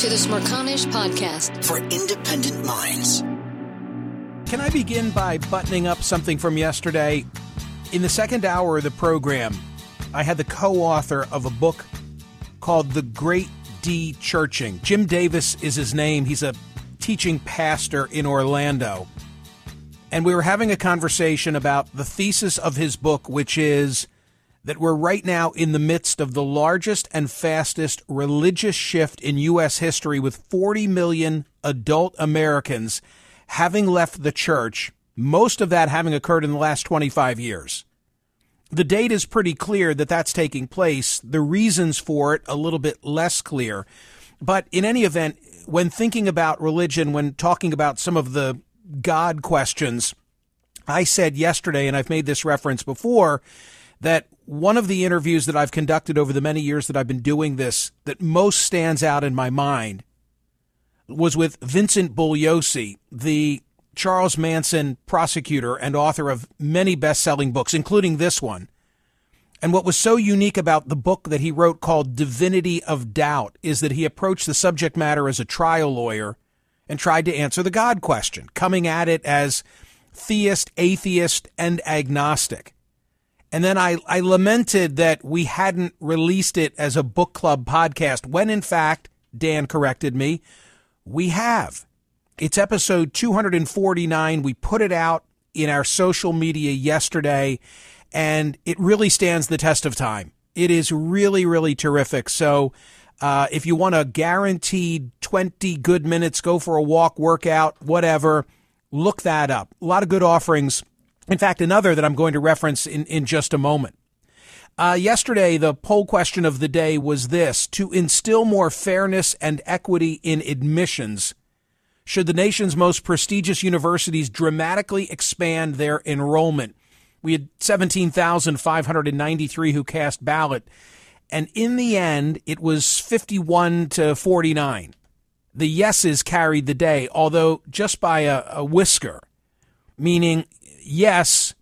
To the Smerconish Podcast for independent minds. Can I begin by buttoning up something from yesterday? In the second hour of the program, I had the co author of a book called The Great De-Churching. Jim Davis is his name. He's a teaching pastor in Orlando. And we were having a conversation about the thesis of his book, which is that we're right now in the midst of the largest and fastest religious shift in U.S. history, with 40 million adult Americans having left the church, most of that having occurred in the last 25 years. The date is pretty clear that that's taking place. The reasons for it, a little bit less clear. But in any event, when thinking about religion, when talking about some of the God questions, I said yesterday, and I've made this reference before, that one of the interviews that I've conducted over the many years that I've been doing this that most stands out in my mind was with Vincent Bugliosi, the Charles Manson prosecutor and author of many best selling books, including this one. And what was so unique about the book that he wrote called Divinity of Doubt is that he approached the subject matter as a trial lawyer and tried to answer the God question, coming at it as theist, atheist, and agnostic. And then I, I lamented that we hadn't released it as a book club podcast when in fact, Dan corrected me, we have. It's episode 249. We put it out in our social media yesterday and it really stands the test of time. It is really, really terrific. So, uh, if you want a guaranteed 20 good minutes, go for a walk, workout, whatever, look that up. A lot of good offerings in fact, another that I'm going to reference in, in just a moment. Uh, yesterday, the poll question of the day was this to instill more fairness and equity in admissions. Should the nation's most prestigious universities dramatically expand their enrollment? We had 17,593 who cast ballot. And in the end, it was 51 to 49. The yeses carried the day, although just by a, a whisker, meaning yes,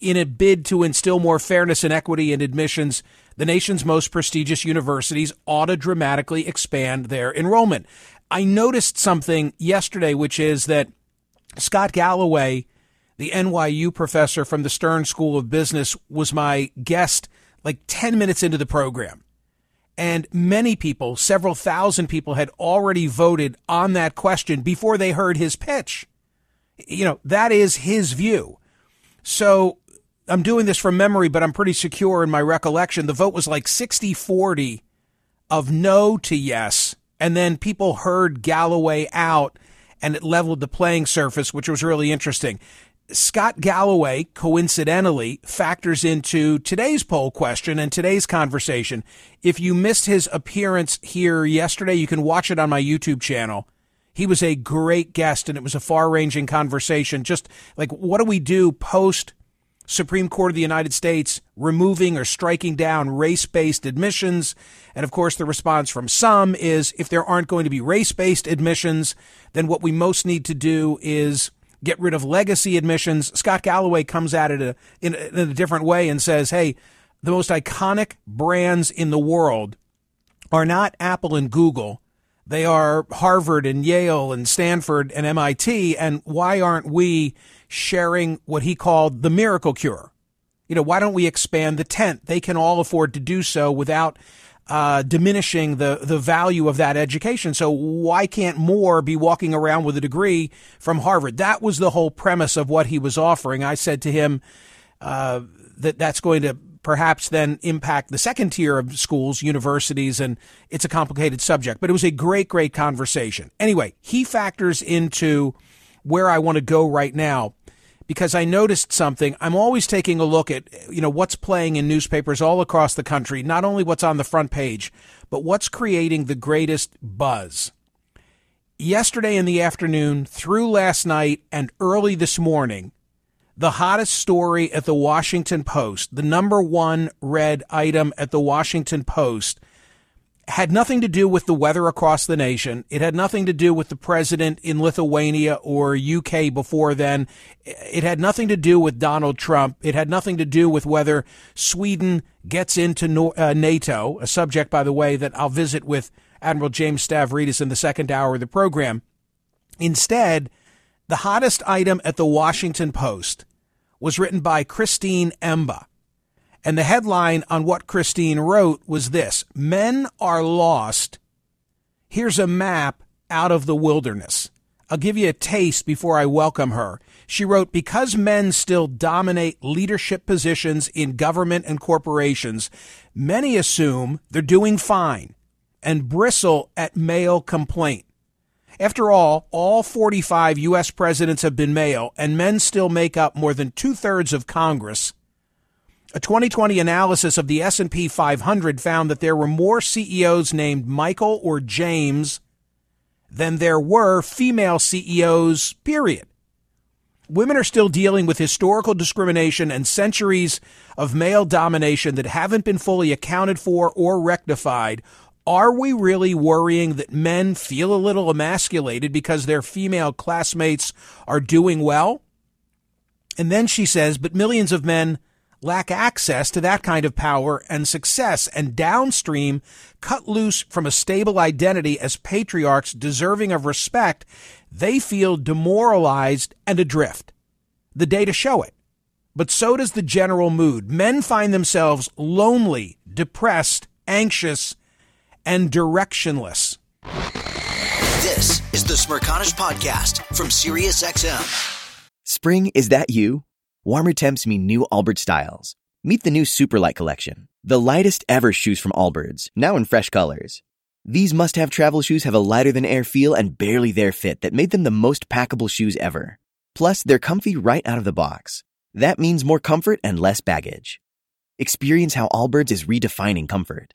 in a bid to instill more fairness and equity in admissions, the nation's most prestigious universities ought to dramatically expand their enrollment. I noticed something yesterday, which is that Scott Galloway, the NYU professor from the Stern School of Business, was my guest like 10 minutes into the program. And many people, several thousand people, had already voted on that question before they heard his pitch. You know, that is his view. So I'm doing this from memory, but I'm pretty secure in my recollection. The vote was like 60 40 of no to yes. And then people heard Galloway out and it leveled the playing surface, which was really interesting. Scott Galloway, coincidentally, factors into today's poll question and today's conversation. If you missed his appearance here yesterday, you can watch it on my YouTube channel. He was a great guest and it was a far ranging conversation. Just like, what do we do post Supreme Court of the United States removing or striking down race based admissions. And of course, the response from some is if there aren't going to be race based admissions, then what we most need to do is get rid of legacy admissions. Scott Galloway comes at it a, in, a, in a different way and says, hey, the most iconic brands in the world are not Apple and Google. They are Harvard and Yale and Stanford and MIT. And why aren't we sharing what he called the miracle cure? You know, why don't we expand the tent? They can all afford to do so without uh, diminishing the, the value of that education. So why can't more be walking around with a degree from Harvard? That was the whole premise of what he was offering. I said to him uh, that that's going to perhaps then impact the second tier of schools, universities, and it's a complicated subject. But it was a great, great conversation. Anyway, he factors into where I want to go right now because I noticed something. I'm always taking a look at, you know, what's playing in newspapers all across the country, not only what's on the front page, but what's creating the greatest buzz. Yesterday in the afternoon, through last night, and early this morning, the hottest story at the Washington Post, the number one read item at the Washington Post, had nothing to do with the weather across the nation. It had nothing to do with the president in Lithuania or UK before then. It had nothing to do with Donald Trump. It had nothing to do with whether Sweden gets into uh, NATO, a subject, by the way, that I'll visit with Admiral James Stavridis in the second hour of the program. Instead, the hottest item at the Washington Post was written by Christine Emba. And the headline on what Christine wrote was this Men are lost. Here's a map out of the wilderness. I'll give you a taste before I welcome her. She wrote, Because men still dominate leadership positions in government and corporations, many assume they're doing fine and bristle at male complaint. After all, all 45 U.S. presidents have been male, and men still make up more than two thirds of Congress. A 2020 analysis of the S&P 500 found that there were more CEOs named Michael or James than there were female CEOs, period. Women are still dealing with historical discrimination and centuries of male domination that haven't been fully accounted for or rectified. Are we really worrying that men feel a little emasculated because their female classmates are doing well? And then she says, but millions of men lack access to that kind of power and success and downstream cut loose from a stable identity as patriarchs deserving of respect, they feel demoralized and adrift. The data show it. But so does the general mood. Men find themselves lonely, depressed, anxious, and directionless. This is the Smerconish Podcast from SiriusXM. Spring, is that you? Warmer temps mean new Allbirds styles. Meet the new Superlight collection, the lightest ever shoes from Allbirds, now in fresh colors. These must have travel shoes have a lighter than air feel and barely there fit that made them the most packable shoes ever. Plus, they're comfy right out of the box. That means more comfort and less baggage. Experience how Allbirds is redefining comfort.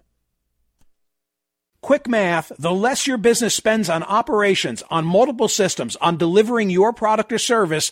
Quick math, the less your business spends on operations, on multiple systems, on delivering your product or service,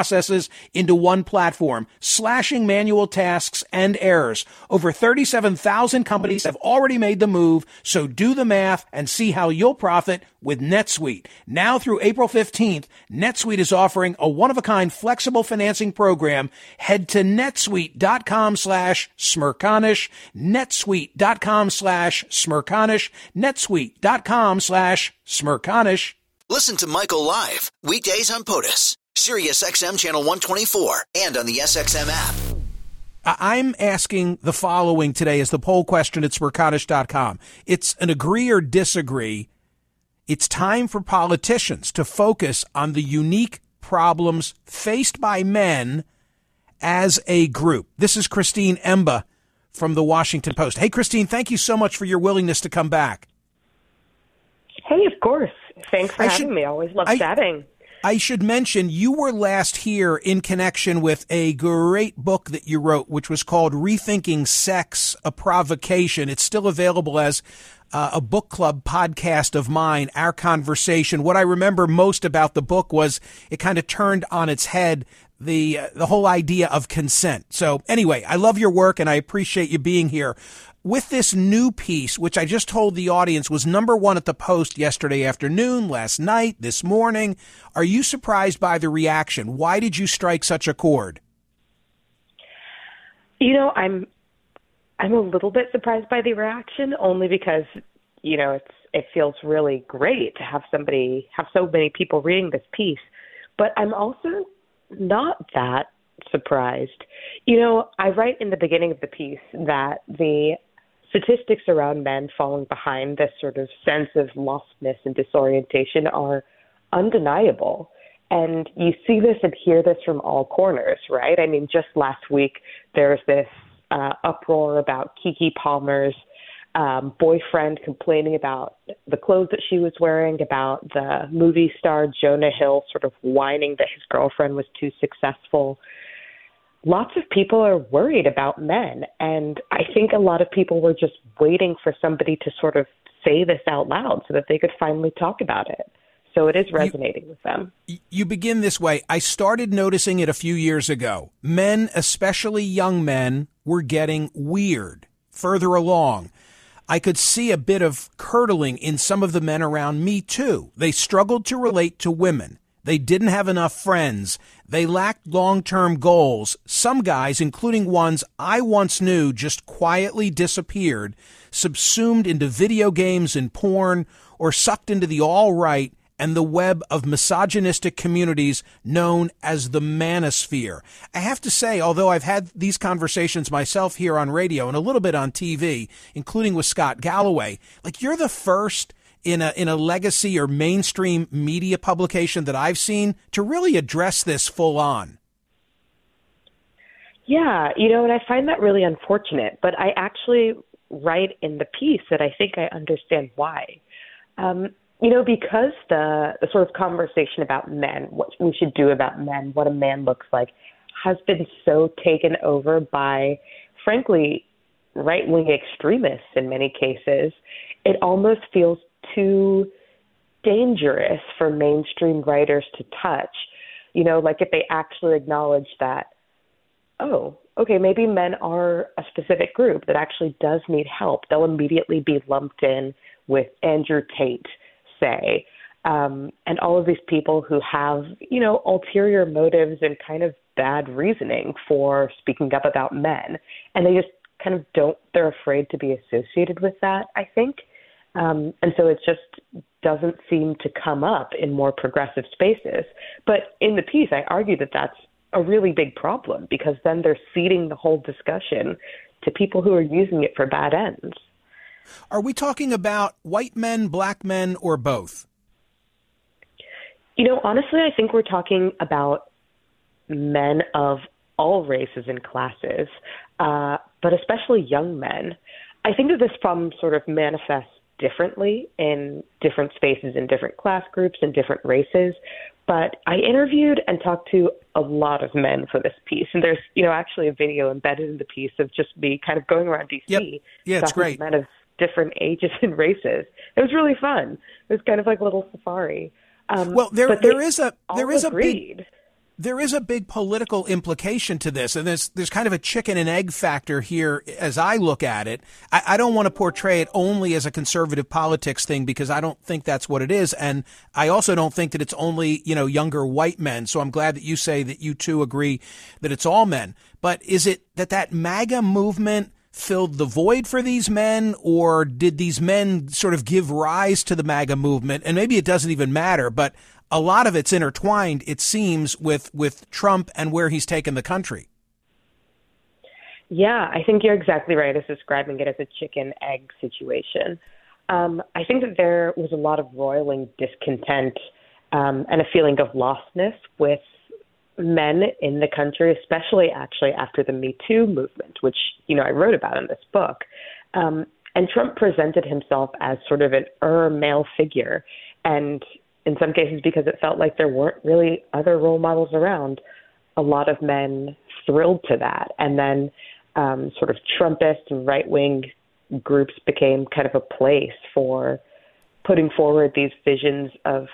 into one platform, slashing manual tasks and errors. Over 37,000 companies have already made the move, so do the math and see how you'll profit with NetSuite. Now through April 15th, NetSuite is offering a one-of-a-kind flexible financing program. Head to netsuite.com slash smerconish, netsuite.com slash smerconish, netsuite.com slash smerconish. Listen to Michael live weekdays on POTUS, Sirius XM channel 124, and on the SXM app. I'm asking the following today as the poll question at smerconish.com. It's an agree or disagree. It's time for politicians to focus on the unique problems faced by men as a group. This is Christine Emba from the Washington Post. Hey, Christine, thank you so much for your willingness to come back. Hey, of course. Thanks for I having should- me. I always love I- chatting. I should mention you were last here in connection with a great book that you wrote, which was called Rethinking Sex, a Provocation. It's still available as uh, a book club podcast of mine, our conversation. What I remember most about the book was it kind of turned on its head the uh, the whole idea of consent. So anyway, I love your work and I appreciate you being here. With this new piece, which I just told the audience was number one at the Post yesterday afternoon, last night, this morning, are you surprised by the reaction? Why did you strike such a chord? You know, I'm I'm a little bit surprised by the reaction only because, you know, it's it feels really great to have somebody have so many people reading this piece. But I'm also not that surprised. You know, I write in the beginning of the piece that the statistics around men falling behind this sort of sense of lostness and disorientation are undeniable. And you see this and hear this from all corners, right? I mean, just last week, there's this uh, uproar about Keke Palmer's um, boyfriend complaining about the clothes that she was wearing, about the movie star Jonah Hill sort of whining that his girlfriend was too successful. Lots of people are worried about men, and I think a lot of people were just waiting for somebody to sort of say this out loud so that they could finally talk about it. So it is resonating with them. You begin this way. I started noticing it a few years ago. Men, especially young men, were getting weird further along. I could see a bit of curdling in some of the men around me too. They struggled to relate to women. They didn't have enough friends. They lacked long-term goals. Some guys, including ones I once knew, just quietly disappeared, subsumed into video games and porn, or sucked into the alt-right and the web of misogynistic communities known as the manosphere. I have to say, although I've had these conversations myself here on radio and a little bit on TV, including with Scott Galloway, like you're the first in a in a legacy or mainstream media publication that I've seen to really address this full on. Yeah, you know, and I find that really unfortunate, but I actually write in the piece that I think I understand why. Um, you know, because the, the sort of conversation about men, what we should do about men, what a man looks like, has been so taken over by, frankly, right wing extremists in many cases, it almost feels too dangerous for mainstream writers to touch. You know, like if they actually acknowledge that, oh, okay, maybe men are a specific group that actually does need help, they'll immediately be lumped in with Andrew Tate say, um, and all of these people who have, you know, ulterior motives and kind of bad reasoning for speaking up about men, and they just kind of don't. They're afraid to be associated with that. I think, um, and so it just doesn't seem to come up in more progressive spaces. But in the piece, I argue that that's a really big problem because then they're ceding the whole discussion to people who are using it for bad ends. Are we talking about white men, black men, or both? You know, honestly, I think we're talking about men of all races and classes, uh, but especially young men. I think that this problem sort of manifests differently in different spaces, in different class groups, in different races. But I interviewed and talked to a lot of men for this piece, and there's you know actually a video embedded in the piece of just me kind of going around DC. Yep. Yeah, it's great. men of different ages and races. It was really fun. It was kind of like a little safari. Um, well, there there is a there is agreed. a big there is a big political implication to this, and there's there's kind of a chicken and egg factor here as I look at it. I, I, don't want to portray it only as a conservative politics thing because I don't think that's what it is, and I also don't think that it's only you know younger white men. So I'm glad that you say that you too agree that it's all men. But is it that that MAGA movement? filled the void for these men, or did these men sort of give rise to the MAGA movement? And maybe it doesn't even matter, but a lot of it's intertwined, it seems, with, with Trump and where he's taken the country. Yeah, I think you're exactly right as describing it as a chicken egg situation. Um, I think that there was a lot of roiling discontent um, and a feeling of lostness with men in the country, especially actually after the Me Too movement, which you know I wrote about in this book. Um, and Trump presented himself as sort of an er male figure, and in some cases because it felt like there weren't really other role models around. A lot of men thrilled to that, and then um, sort of Trumpist and right wing groups became kind of a place for putting forward these visions of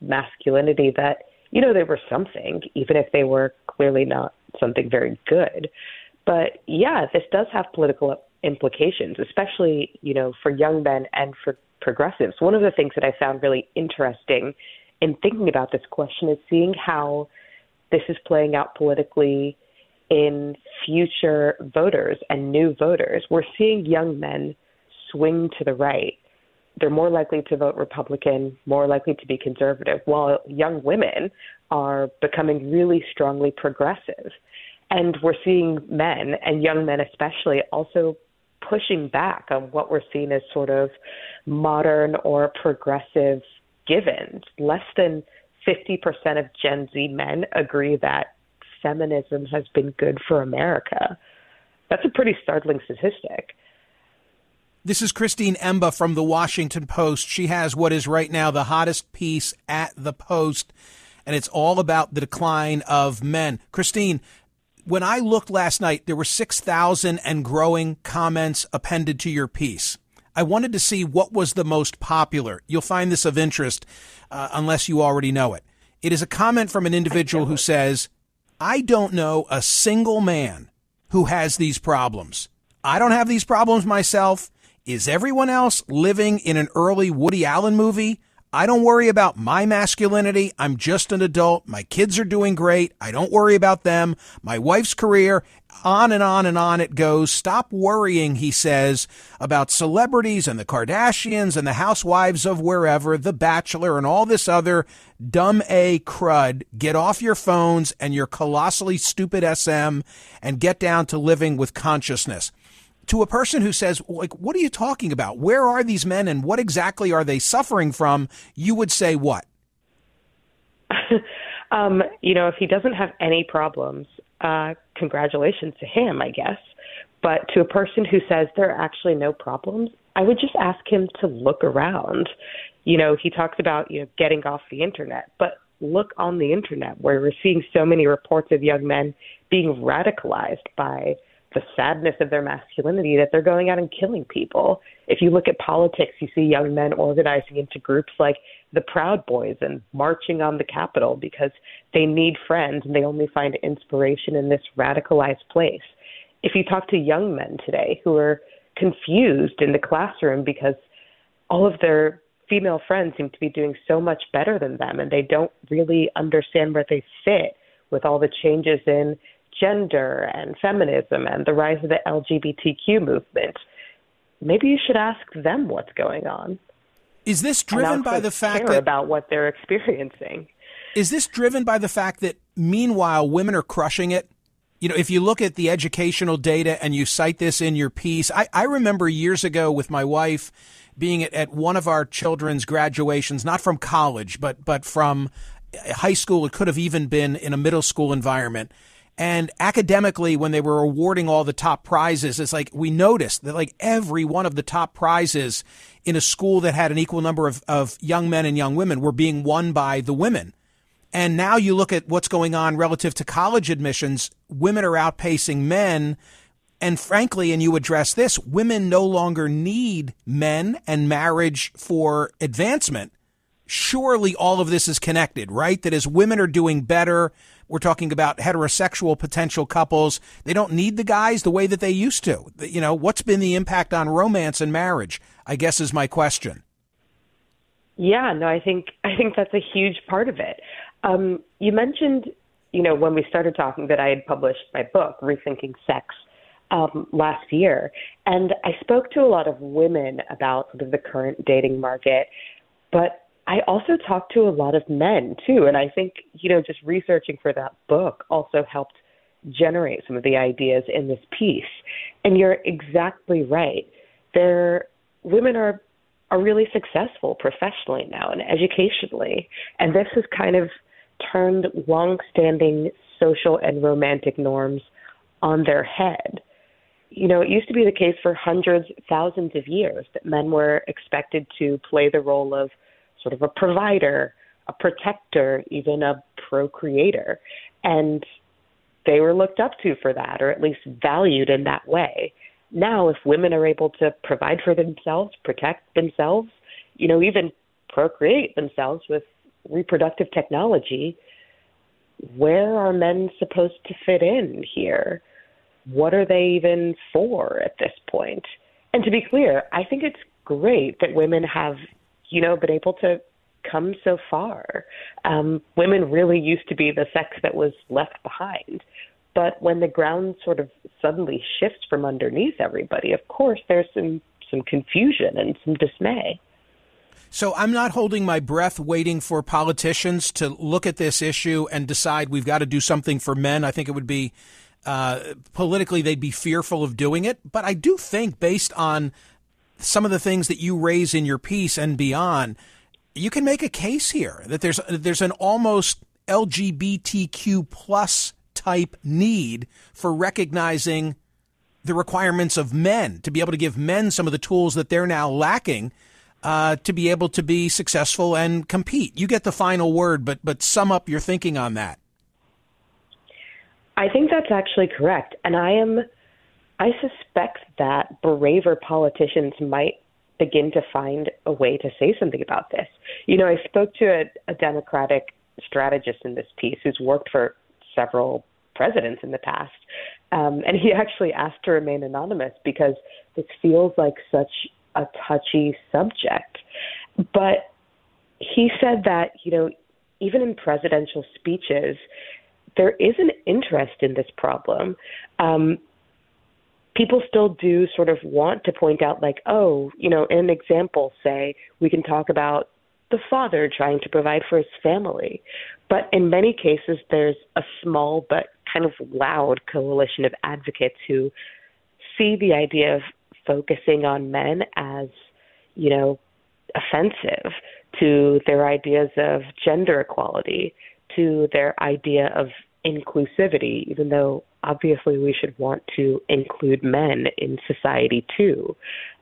masculinity that you know they were something, even if they were clearly not something very good. But yeah, this does have political implications, especially you know for young men and for progressives. One of the things that I found really interesting in thinking about this question is seeing how this is playing out politically in future voters and new voters. We're seeing young men swing to the right. They're more likely to vote Republican, more likely to be conservative, while young women are becoming really strongly progressive. And we're seeing men, and young men especially, also pushing back on what we're seeing as sort of modern or progressive givens. Less than 50% of Gen Z men agree that feminism has been good for America. That's a pretty startling statistic. This is Christine Emba from the Washington Post. She has what is right now the hottest piece at the Post, and it's all about the decline of men. Christine, when I looked last night, there were 6,000 and growing comments appended to your piece. I wanted to see what was the most popular. You'll find this of interest uh, unless you already know it. It is a comment from an individual who says, I don't know a single man who has these problems. I don't have these problems myself. Is everyone else living in an early Woody Allen movie? I don't worry about my masculinity. I'm just an adult. My kids are doing great. I don't worry about them. My wife's career, on and on and on it goes. Stop worrying, he says, about celebrities and the Kardashians and the housewives of wherever, The Bachelor and all this other dumb A crud. Get off your phones and your colossally stupid SM and get down to living with consciousness to a person who says, like, what are you talking about? Where are these men and what exactly are they suffering from? You would say what? um, you know, if he doesn't have any problems, uh, congratulations to him, I guess. But to a person who says there are actually no problems, I would just ask him to look around. You know, he talks about, you know, getting off the internet, but look on the internet where we're seeing so many reports of young men being radicalized by the sadness of their masculinity that they're going out and killing people. If you look at politics, you see young men organizing into groups like the Proud Boys and marching on the Capitol because they need friends and they only find inspiration in this radicalized place. If you talk to young men today who are confused in the classroom because all of their female friends seem to be doing so much better than them and they don't really understand where they fit with all the changes in gender and feminism and the rise of the LGBTQ movement, maybe you should ask them what's going on. Is this driven by the fact that about what they're experiencing? Is this driven by the fact that meanwhile women are crushing it? You know, if you look at the educational data and you cite this in your piece, I, I remember years ago with my wife being at, at one of our children's graduations, not from college, but but from high school. It could have even been in a middle school environment. And academically, when they were awarding all the top prizes, it's like we noticed that like every one of the top prizes in a school that had an equal number of, of young men and young women were being won by the women. And now you look at what's going on relative to college admissions, women are outpacing men. And frankly, and you address this, women no longer need men and marriage for advancement. Surely all of this is connected, right? That as women are doing better, we're talking about heterosexual potential couples. They don't need the guys the way that they used to. You know, what's been the impact on romance and marriage? I guess is my question. Yeah, no, I think I think that's a huge part of it. Um, you mentioned, you know, when we started talking that I had published my book, Rethinking Sex, um, last year, and I spoke to a lot of women about sort of the current dating market, but I also talked to a lot of men too, and I think you know just researching for that book also helped generate some of the ideas in this piece. And you're exactly right. There, women are are really successful professionally now and educationally, and this has kind of turned long-standing social and romantic norms on their head. You know, it used to be the case for hundreds, thousands of years that men were expected to play the role of sort of a provider, a protector, even a procreator. And they were looked up to for that, or at least valued in that way. Now, if women are able to provide for themselves, protect themselves, you know, even procreate themselves with reproductive technology, where are men supposed to fit in here? What are they even for at this point? And to be clear, I think it's great that women have you know, been able to come so far. Um, women really used to be the sex that was left behind. But when the ground sort of suddenly shifts from underneath everybody, of course, there's some, some confusion and some dismay. So I'm not holding my breath waiting for politicians to look at this issue and decide we've got to do something for men. I think it would be uh, politically, they'd be fearful of doing it. But I do think, based on some of the things that you raise in your piece and beyond, you can make a case here that there's there's an almost LGBTQ plus type need for recognizing the requirements of men to be able to give men some of the tools that they're now lacking uh, to be able to be successful and compete. You get the final word, but but sum up your thinking on that. I think that's actually correct, and I am I suspect that braver politicians might begin to find a way to say something about this. You know, I spoke to a, a Democratic strategist in this piece who's worked for several presidents in the past. Um, and he actually asked to remain anonymous because this feels like such a touchy subject. But he said that, you know, even in presidential speeches, there is an interest in this problem. Um, people still do sort of want to point out, like, oh, you know, in an example, say, we can talk about the father trying to provide for his family. But in many cases, there's a small but kind of loud coalition of advocates who see the idea of focusing on men as, you know, offensive to their ideas of gender equality, to their idea of inclusivity, even though obviously we should want to include men in society too,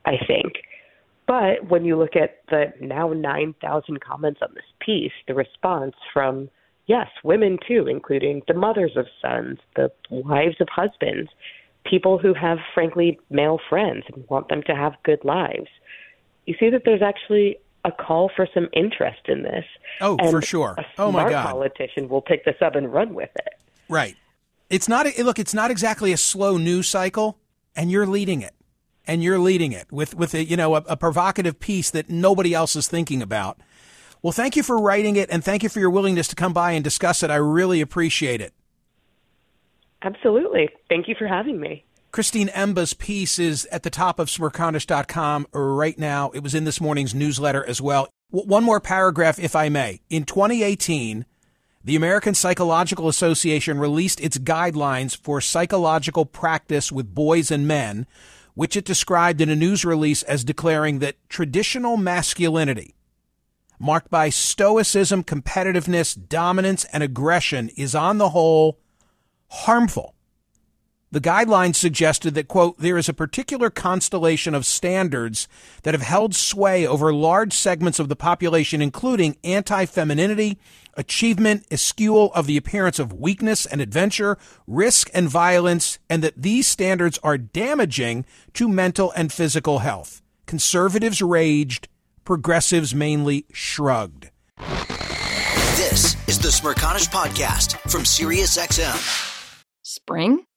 I think. But when you look at the now 9,000 comments on this piece, the response from, yes, women too, including the mothers of sons, the wives of husbands, people who have, frankly, male friends and want them to have good lives, you see that there's actually a call for some interest in this. Oh, and for sure. A oh, my God. politician will pick this up and run with it. Right. It's not look. It's not exactly a slow news cycle, and you're leading it, and you're leading it with with a, you know a, a provocative piece that nobody else is thinking about. Well, thank you for writing it, and thank you for your willingness to come by and discuss it. I really appreciate it. Absolutely. Thank you for having me. Christine Emba's piece is at the top of smerconish.com right now. It was in this morning's newsletter as well. W- one more paragraph, if I may. In 2018, the American Psychological Association released its guidelines for psychological practice with boys and men, which it described in a news release as declaring that traditional masculinity, marked by stoicism, competitiveness, dominance, and aggression, is on the whole harmful. The guidelines suggested that, quote, there is a particular constellation of standards that have held sway over large segments of the population, including anti femininity, achievement, eschewal of the appearance of weakness and adventure, risk and violence, and that these standards are damaging to mental and physical health. Conservatives raged, progressives mainly shrugged. This is the Smerconish Podcast from SiriusXM. Spring?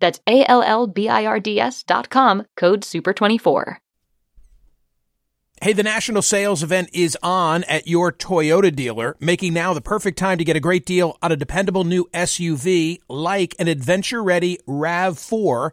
That's A L L B I R D S dot com, code SUPER24. Hey, the national sales event is on at your Toyota dealer, making now the perfect time to get a great deal on a dependable new SUV like an adventure ready RAV4.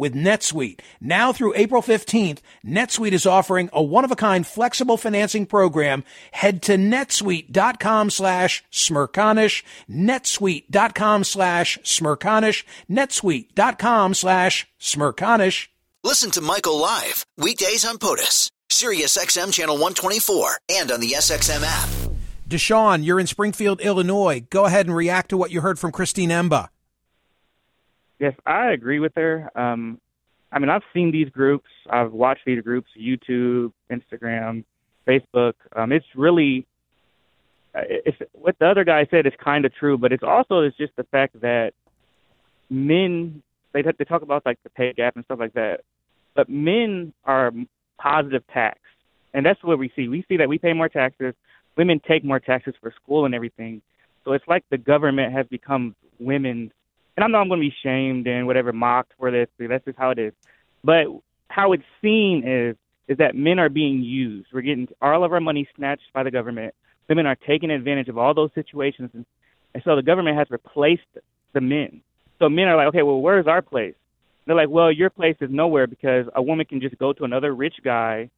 with NetSuite. Now through April 15th, NetSuite is offering a one-of-a-kind flexible financing program. Head to netsuite.com slash smerconish, netsuite.com slash smerconish, netsuite.com slash smerconish. Listen to Michael live weekdays on POTUS, SiriusXM channel 124, and on the SXM app. Deshaun, you're in Springfield, Illinois. Go ahead and react to what you heard from Christine Emba. Yes, I agree with her. Um, I mean, I've seen these groups. I've watched these groups, YouTube, Instagram, Facebook. Um, it's really, uh, it's what the other guy said is kind of true, but it's also it's just the fact that men they they talk about like the pay gap and stuff like that, but men are positive tax, and that's what we see. We see that we pay more taxes. Women take more taxes for school and everything. So it's like the government has become women's and I know I'm going to be shamed and whatever mocked for this. That's just how it is. But how it's seen is is that men are being used. We're getting all of our money snatched by the government. Women are taking advantage of all those situations, and, and so the government has replaced the men. So men are like, okay, well, where's our place? They're like, well, your place is nowhere because a woman can just go to another rich guy,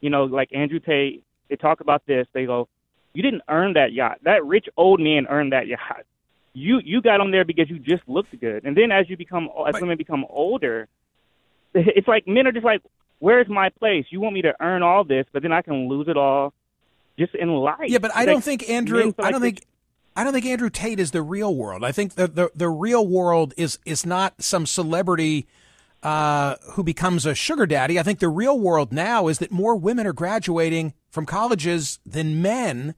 you know, like Andrew Tate. They talk about this. They go, you didn't earn that yacht. That rich old man earned that yacht you you got on there because you just looked good, and then as you become as but, women become older, it's like men are just like, where's my place? You want me to earn all this, but then I can lose it all. just in life. Yeah, but I Like, don't think Andrew. I don't think. I don't think Andrew Tate is the real world. I think the the, the real world is is not some celebrity uh, who becomes a sugar daddy. I think the real world now is that more women are graduating from colleges than men.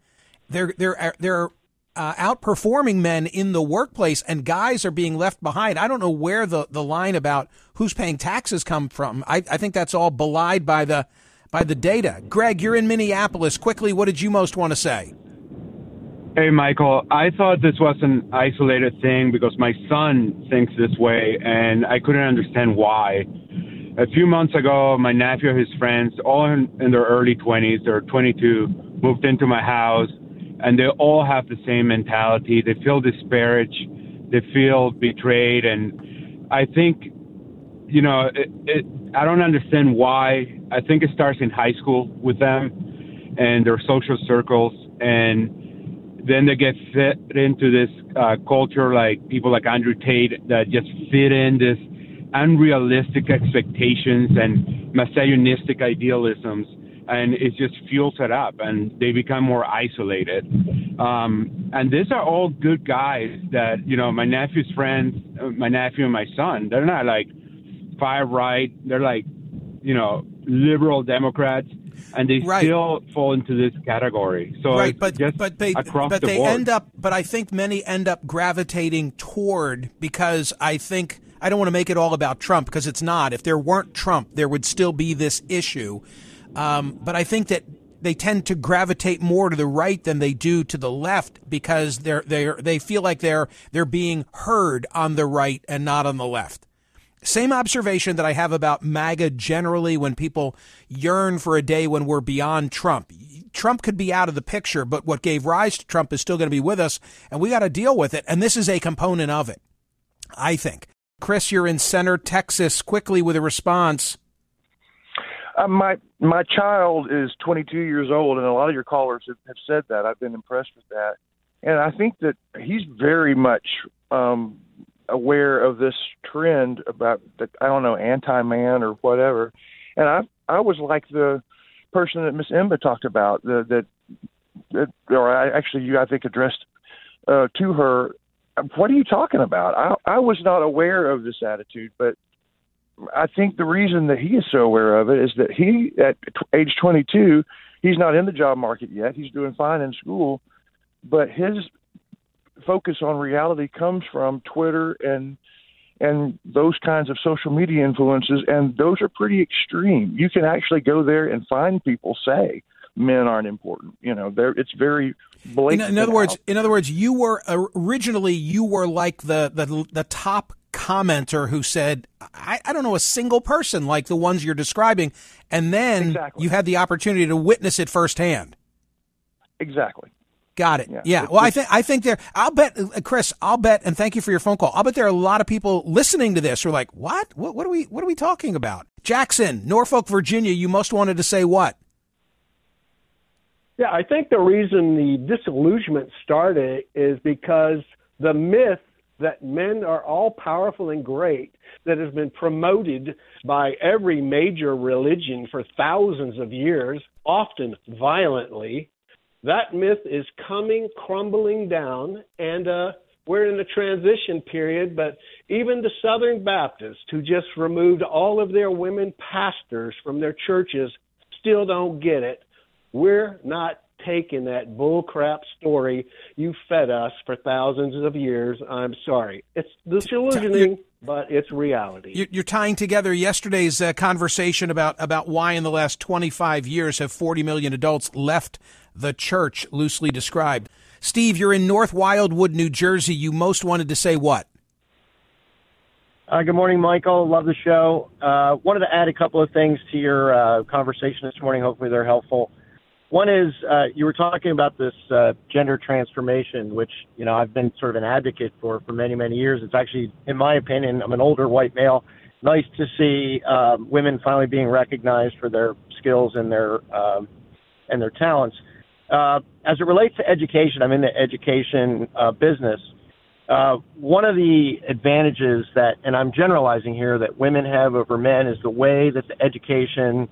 There there they're they're uh, outperforming men in the workplace, and guys are being left behind. I don't know where the, the line about who's paying taxes come from. I, I think that's all belied by the by the data. Greg, you're in Minneapolis. Quickly, what did you most want to say? Hey, Michael. I thought this was an isolated thing because my son thinks this way, and I couldn't understand why. A few months ago, my nephew and his friends, all in, in their early 20s, they're 22, moved into my house, and they all have the same mentality. They feel disparaged, they feel betrayed, and I think, you know, it, it, I don't understand why. I think it starts in high school with them and their social circles, and then they get fit into this uh, culture like people like Andrew Tate that just fit in this unrealistic expectations and misogynistic idealisms and it just fuels it up and they become more isolated um, and these are all good guys that you know my nephew's friends uh, my nephew and my son they're not like far right they're like you know liberal democrats and they Right. still fall into this category so right, but just but they but the they board. end up. But I think many end up gravitating toward because I think I don't want to make it all about Trump because it's not. If there weren't Trump, there would still be this issue. Um, but I think that they tend to gravitate more to the right than they do to the left because they're they they feel like they're they're being heard on the right and not on the left. Same observation that I have about MAGA generally when people yearn for a day when we're beyond Trump. Trump could be out of the picture, but what gave rise to Trump is still going to be with us, and we got to deal with it. And this is a component of it, I think. Chris, you're in Center, Texas. Quickly with a response. Uh, my my child is 22 years old, and a lot of your callers have, have said that. I've been impressed with that, and I think that he's very much um, aware of this trend about the I don't know anti-man or whatever. And I I was like the person that Miss Emba talked about the, that that or I actually you I think addressed uh, to her. What are you talking about? I I was not aware of this attitude, but I think the reason that he is so aware of it is that he, at age 22, he's not in the job market yet. He's doing fine in school, but his focus on reality comes from Twitter and and those kinds of social media influences, and those are pretty extreme. You can actually go there and find people say men aren't important. You know, there it's very In, blatant. in other and words, in other words, you were originally you were like the the the top commenter who said, I, I don't know a single person like the ones you're describing, and then Exactly. you had the opportunity to witness it firsthand. exactly. Got it. Yeah. Yeah. It- Well, I think I think there. I'll bet, Chris. I'll bet, and thank you for your phone call. I'll bet there are a lot of people listening to this who are like, "What? What? What are we? What are we talking about?" Jackson, Norfolk, Virginia. You most wanted to say what? Yeah, I think the reason the disillusionment started is because the myth that men are all powerful and great that has been promoted by every major religion for thousands of years, often violently, that myth is coming crumbling down and uh we're in a transition period, but even the Southern Baptists who just removed all of their women pastors from their churches still don't get it. We're not taking that bullcrap story you fed us for thousands of years. I'm sorry. It's disillusioning, but it's reality. You- You're tying together yesterday's uh, conversation about about why in the last 25 years have 40 million adults left the church, loosely described. Steve, you're in North Wildwood, New Jersey. You most wanted to say what? Uh, good morning, Michael. Love the show. Uh, wanted to add a couple of things to your uh, conversation this morning. Hopefully, they're helpful. One is uh, you were talking about this uh, gender transformation, which you know I've been sort of an advocate for for many many years. It's actually, in my opinion, I'm an older white male. Nice to see um, women finally being recognized for their skills and their um, and their talents. Uh, as it relates to education, I'm in the education uh, business. Uh, one of the advantages that, and I'm generalizing here, that women have over men is the way that the education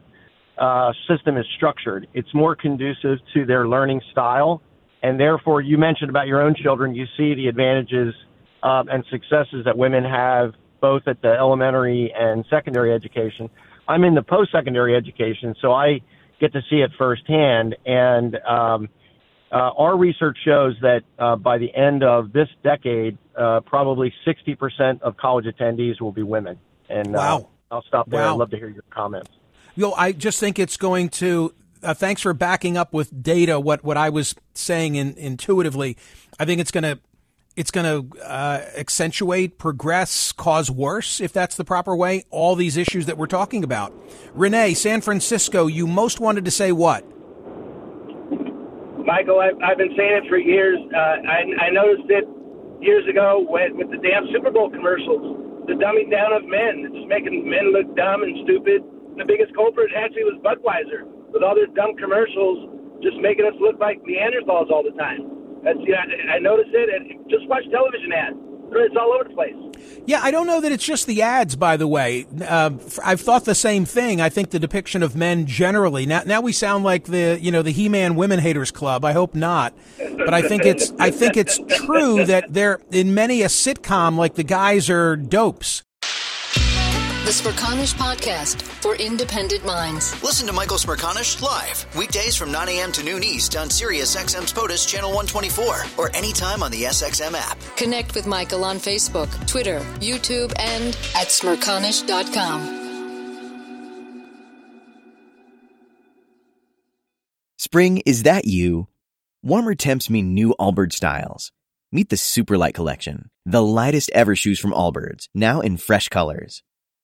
uh, system is structured. It's more conducive to their learning style. And therefore, you mentioned about your own children, you see the advantages um, and successes that women have both at the elementary and secondary education. I'm in the post secondary education, so I get to see it firsthand. And um, uh, our research shows that uh, by the end of this decade, uh, probably 60% of college attendees will be women. And uh, wow. I'll stop there. Wow. I'd love to hear your comments. Yo, I just think it's going to. Uh, thanks for backing up with data what what I was saying in, intuitively. I think it's going to it's going to uh, accentuate, progress, cause worse if that's the proper way. All these issues that we're talking about. Renee, San Francisco, you most wanted to say what? Michael, I've, I've been saying it for years. Uh, I, I noticed it years ago when, with the damn Super Bowl commercials. The dumbing down of men. It's making men look dumb and stupid. The biggest culprit actually was Budweiser with all their dumb commercials, just making us look like Neanderthals all the time. That's yeah, I, I noticed it, and just watch television ads. It's all over the place. Yeah, I don't know that it's just the ads. By the way, uh, I've thought the same thing. I think the depiction of men generally now now we sound like the you know the He-Man Women Haters Club. I hope not, but I think it's I think it's true that there in many a sitcom like the guys are dopes. The Smerconish Podcast for independent minds. Listen to Michael Smerconish live weekdays from 9 a.m. to noon East on Sirius XM's POTUS Channel 124 or anytime on the SXM app. Connect with Michael on Facebook, Twitter, YouTube, and at smerconish.com. Spring, is that you? Warmer temps mean new Allbirds styles. Meet the Superlight Collection, the lightest ever shoes from Allbirds, now in fresh colors.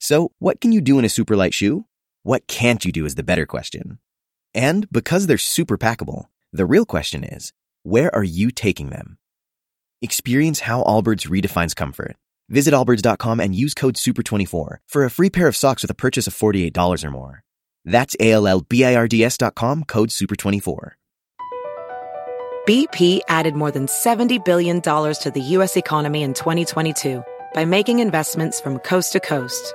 So, what can you do in a super light shoe? What can't you do is the better question. And because they're super packable, the real question is, where are you taking them? Experience how Allbirds redefines comfort. Visit allbirds.com and use code SUPER24 for a free pair of socks with a purchase of $48 or more. That's A-L-L-B-I-R-D-S.com, code SUPER24. BP added more than $70 billion to the U.S. economy in 2022 by making investments from coast to coast.